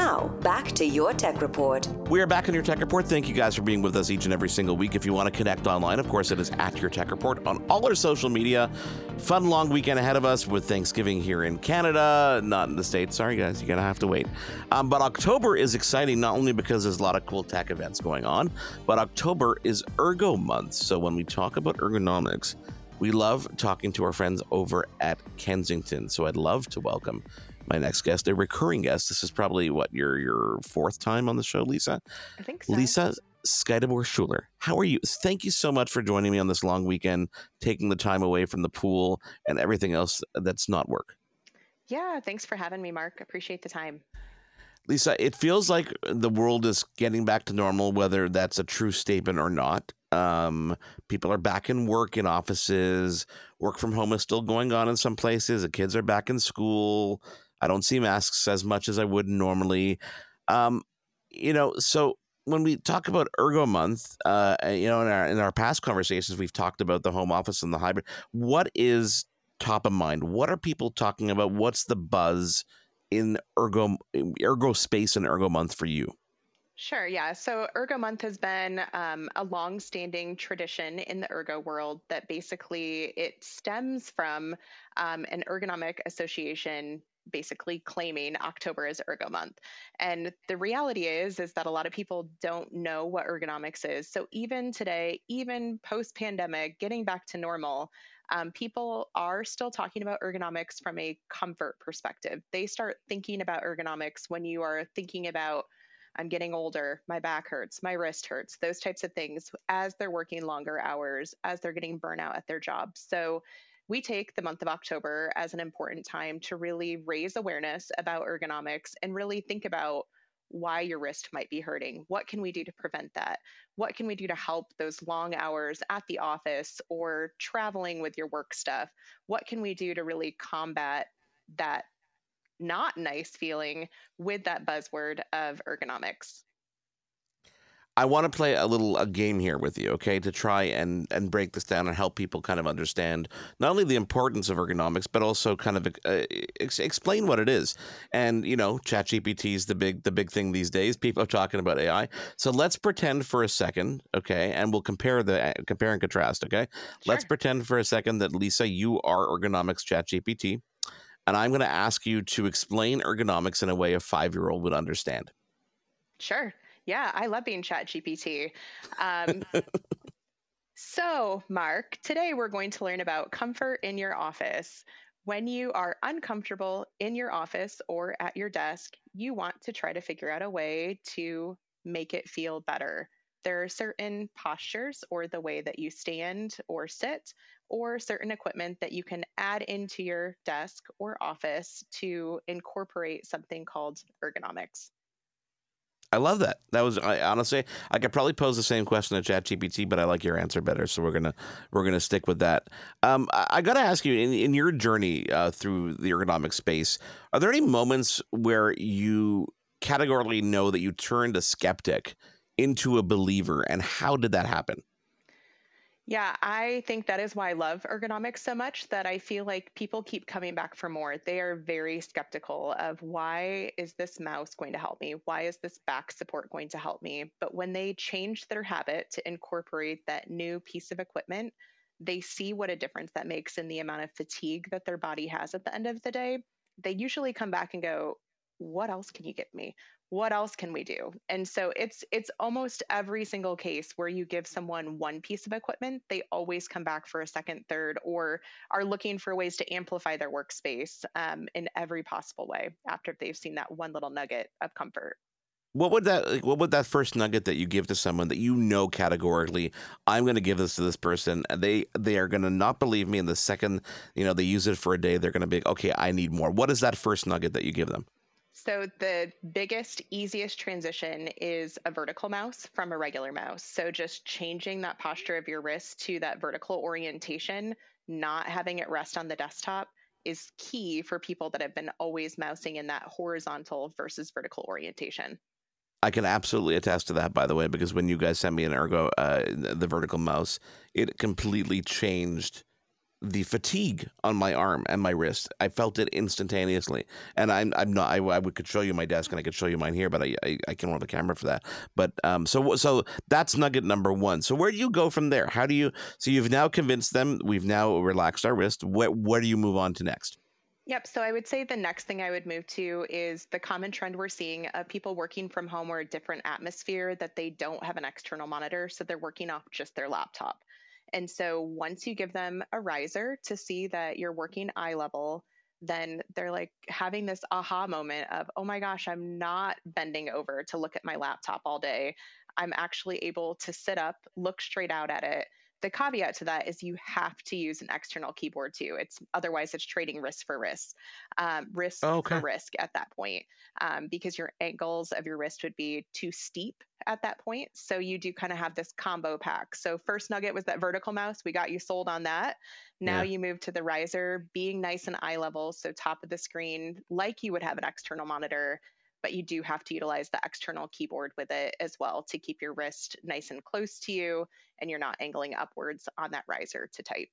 Now, back to your tech report. We are back on your tech report. Thank you guys for being with us each and every single week. If you want to connect online, of course, it is at your tech report on all our social media. Fun long weekend ahead of us with Thanksgiving here in Canada, not in the States. Sorry, guys, you're going to have to wait. Um, but October is exciting not only because there's a lot of cool tech events going on, but October is Ergo Month. So when we talk about ergonomics, we love talking to our friends over at Kensington. So I'd love to welcome my next guest, a recurring guest. This is probably what your your fourth time on the show, Lisa. I think so. Lisa Schuiteboer-Shuler, how are you? Thank you so much for joining me on this long weekend, taking the time away from the pool and everything else that's not work. Yeah, thanks for having me, Mark. Appreciate the time. Lisa, it feels like the world is getting back to normal, whether that's a true statement or not. Um, people are back in work in offices. Work from home is still going on in some places. The kids are back in school. I don't see masks as much as I would normally. Um, you know, so when we talk about Ergo Month, uh, you know, in our in our past conversations, we've talked about the home office and the hybrid. What is top of mind? What are people talking about? What's the buzz in Ergo Ergo space and Ergo Month for you? Sure, yeah. So Ergo Month has been um, a long-standing tradition in the ergo world that basically it stems from um, an ergonomic association basically claiming October is ergo month. And the reality is is that a lot of people don't know what ergonomics is. So even today, even post pandemic, getting back to normal, um, people are still talking about ergonomics from a comfort perspective. They start thinking about ergonomics when you are thinking about I'm getting older, my back hurts, my wrist hurts, those types of things as they're working longer hours, as they're getting burnout at their job. So we take the month of October as an important time to really raise awareness about ergonomics and really think about why your wrist might be hurting. What can we do to prevent that? What can we do to help those long hours at the office or traveling with your work stuff? What can we do to really combat that not nice feeling with that buzzword of ergonomics. I want to play a little a game here with you, okay, to try and and break this down and help people kind of understand not only the importance of ergonomics, but also kind of uh, ex- explain what it is. And you know, ChatGPT is the big the big thing these days. People are talking about AI. So let's pretend for a second, okay, and we'll compare the uh, compare and contrast, okay. Sure. Let's pretend for a second that Lisa, you are ergonomics ChatGPT and I'm going to ask you to explain ergonomics in a way a five year old would understand. Sure. Yeah, I love being Chat GPT. Um, so, Mark, today we're going to learn about comfort in your office. When you are uncomfortable in your office or at your desk, you want to try to figure out a way to make it feel better. There are certain postures or the way that you stand or sit or certain equipment that you can add into your desk or office to incorporate something called ergonomics. I love that. That was I, honestly, I could probably pose the same question to ChatGPT, but I like your answer better, so we're gonna we're gonna stick with that. Um, I, I got to ask you, in, in your journey uh, through the ergonomic space, are there any moments where you categorically know that you turned a skeptic into a believer, and how did that happen? Yeah, I think that is why I love ergonomics so much that I feel like people keep coming back for more. They are very skeptical of why is this mouse going to help me? Why is this back support going to help me? But when they change their habit to incorporate that new piece of equipment, they see what a difference that makes in the amount of fatigue that their body has at the end of the day. They usually come back and go, What else can you get me? What else can we do? And so it's it's almost every single case where you give someone one piece of equipment they always come back for a second third or are looking for ways to amplify their workspace um, in every possible way after they've seen that one little nugget of comfort. What would that like, what would that first nugget that you give to someone that you know categorically i'm going to give this to this person and they they are going to not believe me in the second you know they use it for a day they're going to be okay i need more. What is that first nugget that you give them so the biggest, easiest transition is a vertical mouse from a regular mouse. So just changing that posture of your wrist to that vertical orientation, not having it rest on the desktop is key for people that have been always mousing in that horizontal versus vertical orientation. I can absolutely attest to that, by the way, because when you guys sent me an ergo, uh, the vertical mouse, it completely changed the fatigue on my arm and my wrist. I felt it instantaneously, and I'm I'm not. I, I could show you my desk and I could show you mine here, but I I, I can't have a camera for that. But um, so so that's nugget number one. So where do you go from there? How do you? So you've now convinced them. We've now relaxed our wrist. Where where do you move on to next? Yep. So I would say the next thing I would move to is the common trend we're seeing of people working from home or a different atmosphere that they don't have an external monitor. So they're working off just their laptop. And so once you give them a riser to see that you're working eye level, then they're like having this aha moment of, oh my gosh, I'm not bending over to look at my laptop all day. I'm actually able to sit up, look straight out at it, the caveat to that is you have to use an external keyboard too. It's otherwise it's trading risk for risk, um, risk oh, okay. for risk at that point, um, because your angles of your wrist would be too steep at that point. So you do kind of have this combo pack. So first nugget was that vertical mouse. We got you sold on that. Now yeah. you move to the riser, being nice and eye level, so top of the screen, like you would have an external monitor but you do have to utilize the external keyboard with it as well to keep your wrist nice and close to you and you're not angling upwards on that riser to type.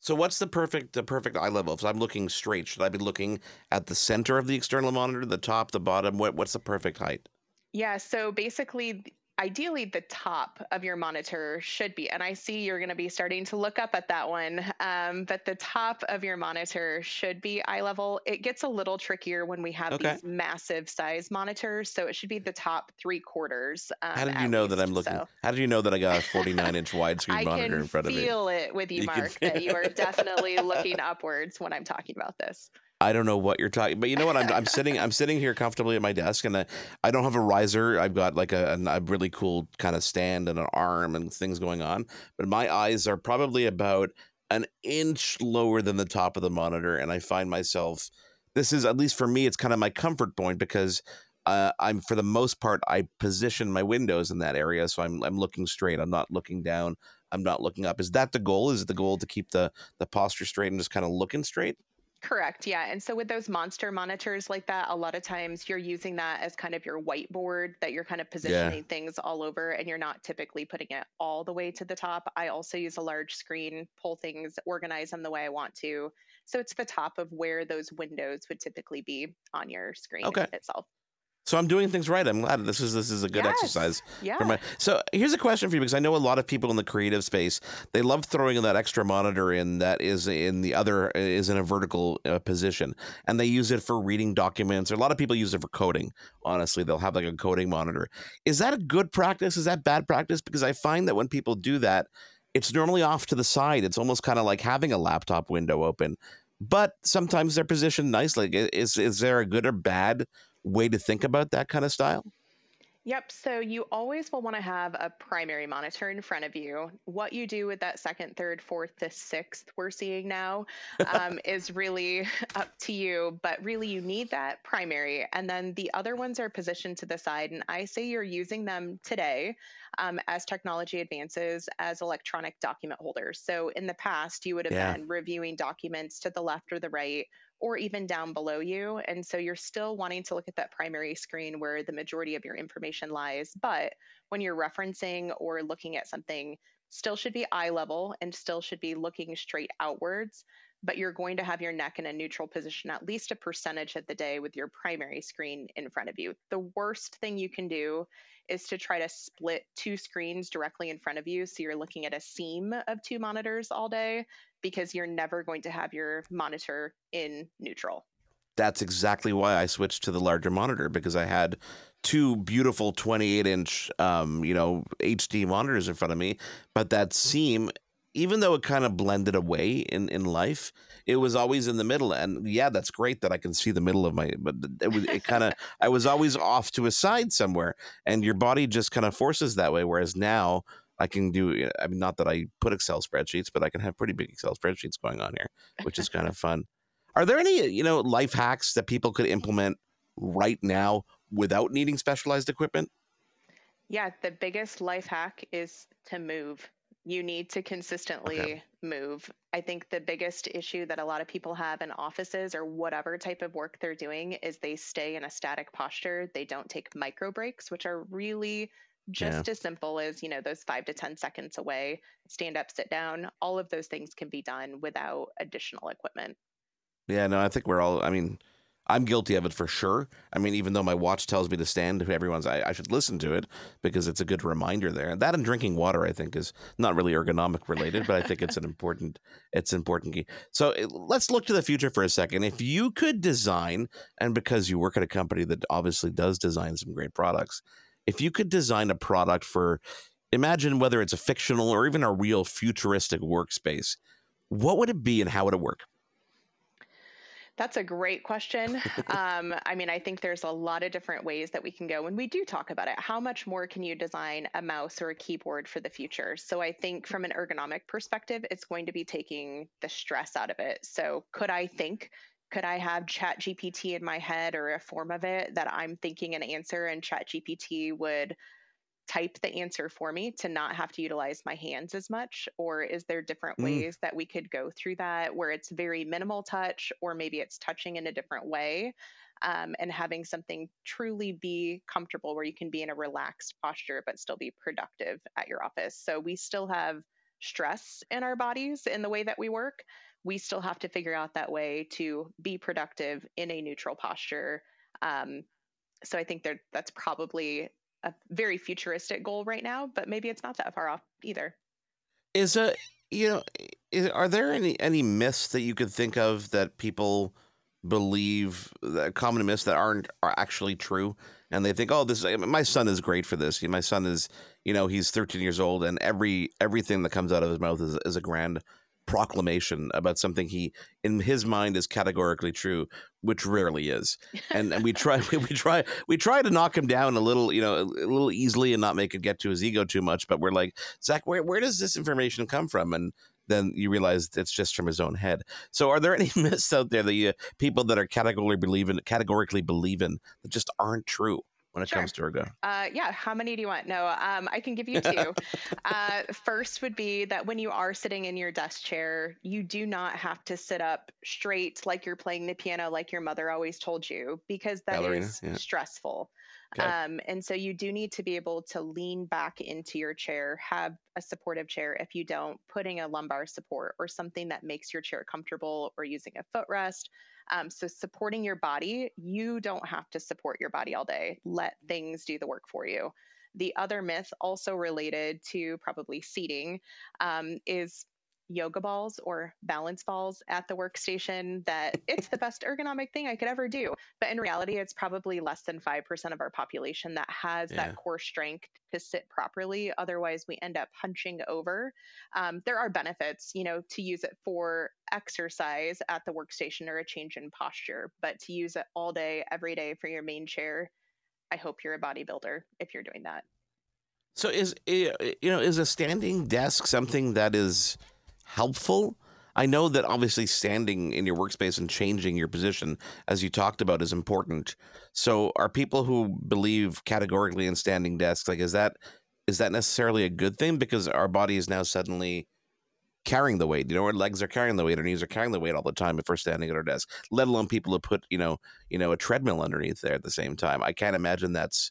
So what's the perfect the perfect eye level? If I'm looking straight, should I be looking at the center of the external monitor, the top, the bottom? What what's the perfect height? Yeah, so basically ideally the top of your monitor should be and i see you're going to be starting to look up at that one um, but the top of your monitor should be eye level it gets a little trickier when we have okay. these massive size monitors so it should be the top three quarters um, how did you know Lisa, that i'm looking so. how did you know that i got a 49 inch widescreen monitor in front of me i can feel it with you, you mark can... that you are definitely looking upwards when i'm talking about this I don't know what you're talking, but you know what? I'm, I'm sitting I'm sitting here comfortably at my desk, and I, I don't have a riser. I've got like a, a really cool kind of stand and an arm and things going on, but my eyes are probably about an inch lower than the top of the monitor, and I find myself. This is at least for me, it's kind of my comfort point because uh, I'm for the most part I position my windows in that area, so I'm I'm looking straight. I'm not looking down. I'm not looking up. Is that the goal? Is it the goal to keep the the posture straight and just kind of looking straight? Correct. Yeah. And so with those monster monitors like that, a lot of times you're using that as kind of your whiteboard that you're kind of positioning yeah. things all over and you're not typically putting it all the way to the top. I also use a large screen, pull things, organize them the way I want to. So it's the top of where those windows would typically be on your screen okay. itself. So I'm doing things right. I'm glad this is this is a good yes. exercise. Yeah. My, so here's a question for you because I know a lot of people in the creative space they love throwing that extra monitor in that is in the other is in a vertical uh, position, and they use it for reading documents. Or a lot of people use it for coding. Honestly, they'll have like a coding monitor. Is that a good practice? Is that bad practice? Because I find that when people do that, it's normally off to the side. It's almost kind of like having a laptop window open. But sometimes they're positioned nicely. Is is there a good or bad way to think about that kind of style? Yep. So you always will want to have a primary monitor in front of you. What you do with that second, third, fourth, the sixth we're seeing now um, is really up to you. But really, you need that primary. And then the other ones are positioned to the side. And I say you're using them today um, as technology advances as electronic document holders. So in the past, you would have yeah. been reviewing documents to the left or the right or even down below you. And so you're still wanting to look at that primary screen where the majority of your information lies. But when you're referencing or looking at something, still should be eye level and still should be looking straight outwards. But you're going to have your neck in a neutral position at least a percentage of the day with your primary screen in front of you. The worst thing you can do is to try to split two screens directly in front of you. So you're looking at a seam of two monitors all day because you're never going to have your monitor in neutral. That's exactly why I switched to the larger monitor because I had two beautiful 28 inch, um, you know, HD monitors in front of me. But that seam, even though it kind of blended away in, in life, it was always in the middle. And yeah, that's great that I can see the middle of my, but it was, it kind of, I was always off to a side somewhere. And your body just kind of forces that way. Whereas now, I can do. I mean, not that I put Excel spreadsheets, but I can have pretty big Excel spreadsheets going on here, which is kind of fun. Are there any you know life hacks that people could implement right now without needing specialized equipment? Yeah, the biggest life hack is to move. You need to consistently okay. move. I think the biggest issue that a lot of people have in offices or whatever type of work they're doing is they stay in a static posture. They don't take micro breaks, which are really just yeah. as simple as you know those five to ten seconds away stand up sit down all of those things can be done without additional equipment yeah no i think we're all i mean I'm guilty of it for sure. I mean, even though my watch tells me to stand, everyone's I, I should listen to it because it's a good reminder there. And that and drinking water, I think, is not really ergonomic related, but I think it's an important it's important key. So eh, let's look to the future for a second. If you could design, and because you work at a company that obviously does design some great products, if you could design a product for imagine whether it's a fictional or even a real futuristic workspace, what would it be and how would it work? That's a great question. um, I mean, I think there's a lot of different ways that we can go when we do talk about it. How much more can you design a mouse or a keyboard for the future? So I think from an ergonomic perspective, it's going to be taking the stress out of it. So could I think? Could I have Chat GPT in my head or a form of it that I'm thinking an answer and Chat GPT would type the answer for me to not have to utilize my hands as much? Or is there different mm. ways that we could go through that where it's very minimal touch, or maybe it's touching in a different way? Um, and having something truly be comfortable where you can be in a relaxed posture but still be productive at your office. So we still have stress in our bodies in the way that we work. We still have to figure out that way to be productive in a neutral posture. Um, so I think that that's probably a very futuristic goal right now, but maybe it's not that far off either. Is a you know, is, are there any any myths that you could think of that people believe that common myths that aren't are actually true and they think oh this is, my son is great for this my son is you know he's 13 years old and every everything that comes out of his mouth is, is a grand proclamation about something he in his mind is categorically true which rarely is. And and we try we, try we try to knock him down a little you know a, little easily and not make it get to his ego too much but we're like zach where, where does this information come from? And then you realize it's just from his own head. So are there any myths out there that you people that are categorically believe in categorically believe in that just aren't true when it sure. comes to ergo? Uh, yeah, how many do you want? No, um, I can give you two. uh, first would be that when you are sitting in your desk chair, you do not have to sit up straight like you're playing the piano, like your mother always told you, because that Ballerina, is yeah. stressful. Okay. Um, and so you do need to be able to lean back into your chair, have a supportive chair. If you don't, putting a lumbar support or something that makes your chair comfortable or using a footrest um, so, supporting your body, you don't have to support your body all day. Let things do the work for you. The other myth, also related to probably seating, um, is yoga balls or balance balls at the workstation that it's the best ergonomic thing I could ever do. But in reality, it's probably less than 5% of our population that has yeah. that core strength to sit properly. Otherwise, we end up hunching over. Um, there are benefits, you know, to use it for exercise at the workstation or a change in posture, but to use it all day, every day for your main chair, I hope you're a bodybuilder if you're doing that. So is eh, you know is a standing desk something that is helpful. I know that obviously standing in your workspace and changing your position, as you talked about, is important. So, are people who believe categorically in standing desks like is that is that necessarily a good thing because our body is now suddenly carrying the weight? You know, our legs are carrying the weight, our knees are carrying the weight all the time if we're standing at our desk. Let alone people who put you know you know a treadmill underneath there at the same time. I can't imagine that's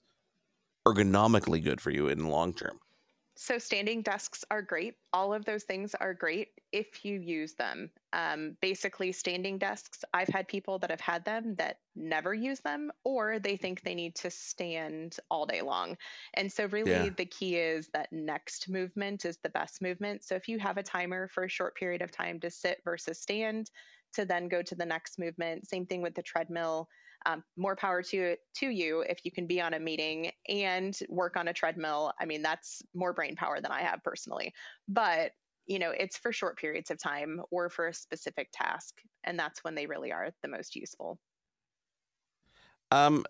ergonomically good for you in the long term. So, standing desks are great. All of those things are great if you use them. Um, basically, standing desks, I've had people that have had them that never use them, or they think they need to stand all day long. And so, really, yeah. the key is that next movement is the best movement. So, if you have a timer for a short period of time to sit versus stand, to then go to the next movement, same thing with the treadmill um, more power to to you if you can be on a meeting and work on a treadmill. I mean, that's more brain power than I have personally. But you know, it's for short periods of time or for a specific task, and that's when they really are the most useful. Um,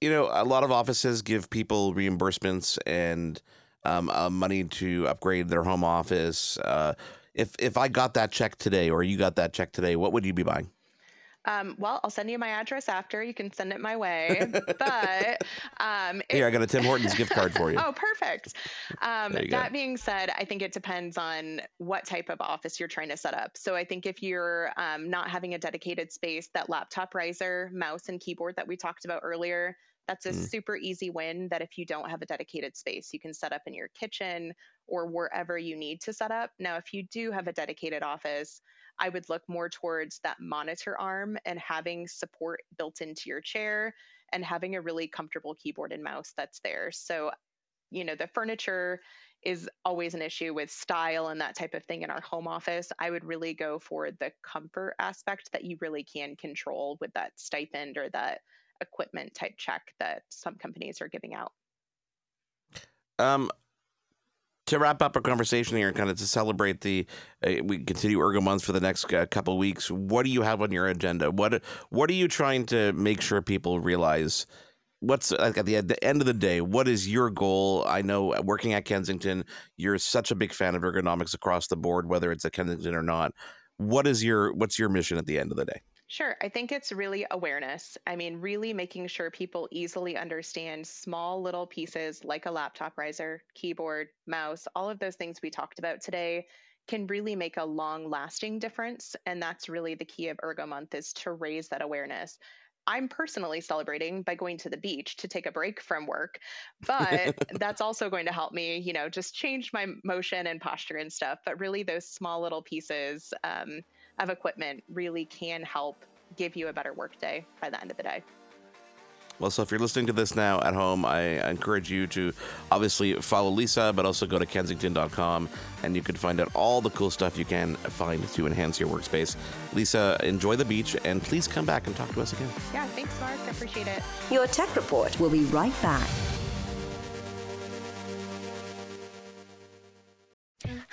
you know, a lot of offices give people reimbursements and um, uh, money to upgrade their home office. Uh, if if I got that check today, or you got that check today, what would you be buying? Um, well, I'll send you my address after. You can send it my way. but um, here, I got a Tim Hortons gift card for you. Oh, perfect. Um, that go. being said, I think it depends on what type of office you're trying to set up. So I think if you're um, not having a dedicated space, that laptop riser, mouse, and keyboard that we talked about earlier, That's a mm. super easy win that if you don't have a dedicated space, you can set up in your kitchen or wherever you need to set up. Now, if you do have a dedicated office, I would look more towards that monitor arm and having support built into your chair and having a really comfortable keyboard and mouse that's there. So, you know, the furniture is always an issue with style and that type of thing in our home office. I would really go for the comfort aspect that you really can control with that stipend or that equipment type check that some companies are giving out. Um, to wrap up our conversation here and kind of to celebrate the uh, we continue ergo months for the next uh, couple weeks what do you have on your agenda? What what are you trying to make sure people realize? What's like at the, at the end of the day what is your goal? I know uh, working at kensington you're such a big fan of ergonomics across the board whether it's at kensington or not. What is your what's your mission at the end of the day Sure. I think it's really awareness. I mean, really making sure people easily understand small little pieces like a laptop riser, keyboard, mouse, all of those things we talked about today can really make a long lasting difference. And that's really the key of Ergo Month is to raise that awareness. I'm personally celebrating by going to the beach to take a break from work, but that's also going to help me, you know, just change my motion and posture and stuff. But really, those small little pieces, um, of equipment really can help give you a better workday by the end of the day. Well, so if you're listening to this now at home, I encourage you to obviously follow Lisa, but also go to kensington.com and you can find out all the cool stuff you can find to enhance your workspace. Lisa, enjoy the beach and please come back and talk to us again. Yeah, thanks, Mark. I appreciate it. Your tech report will be right back.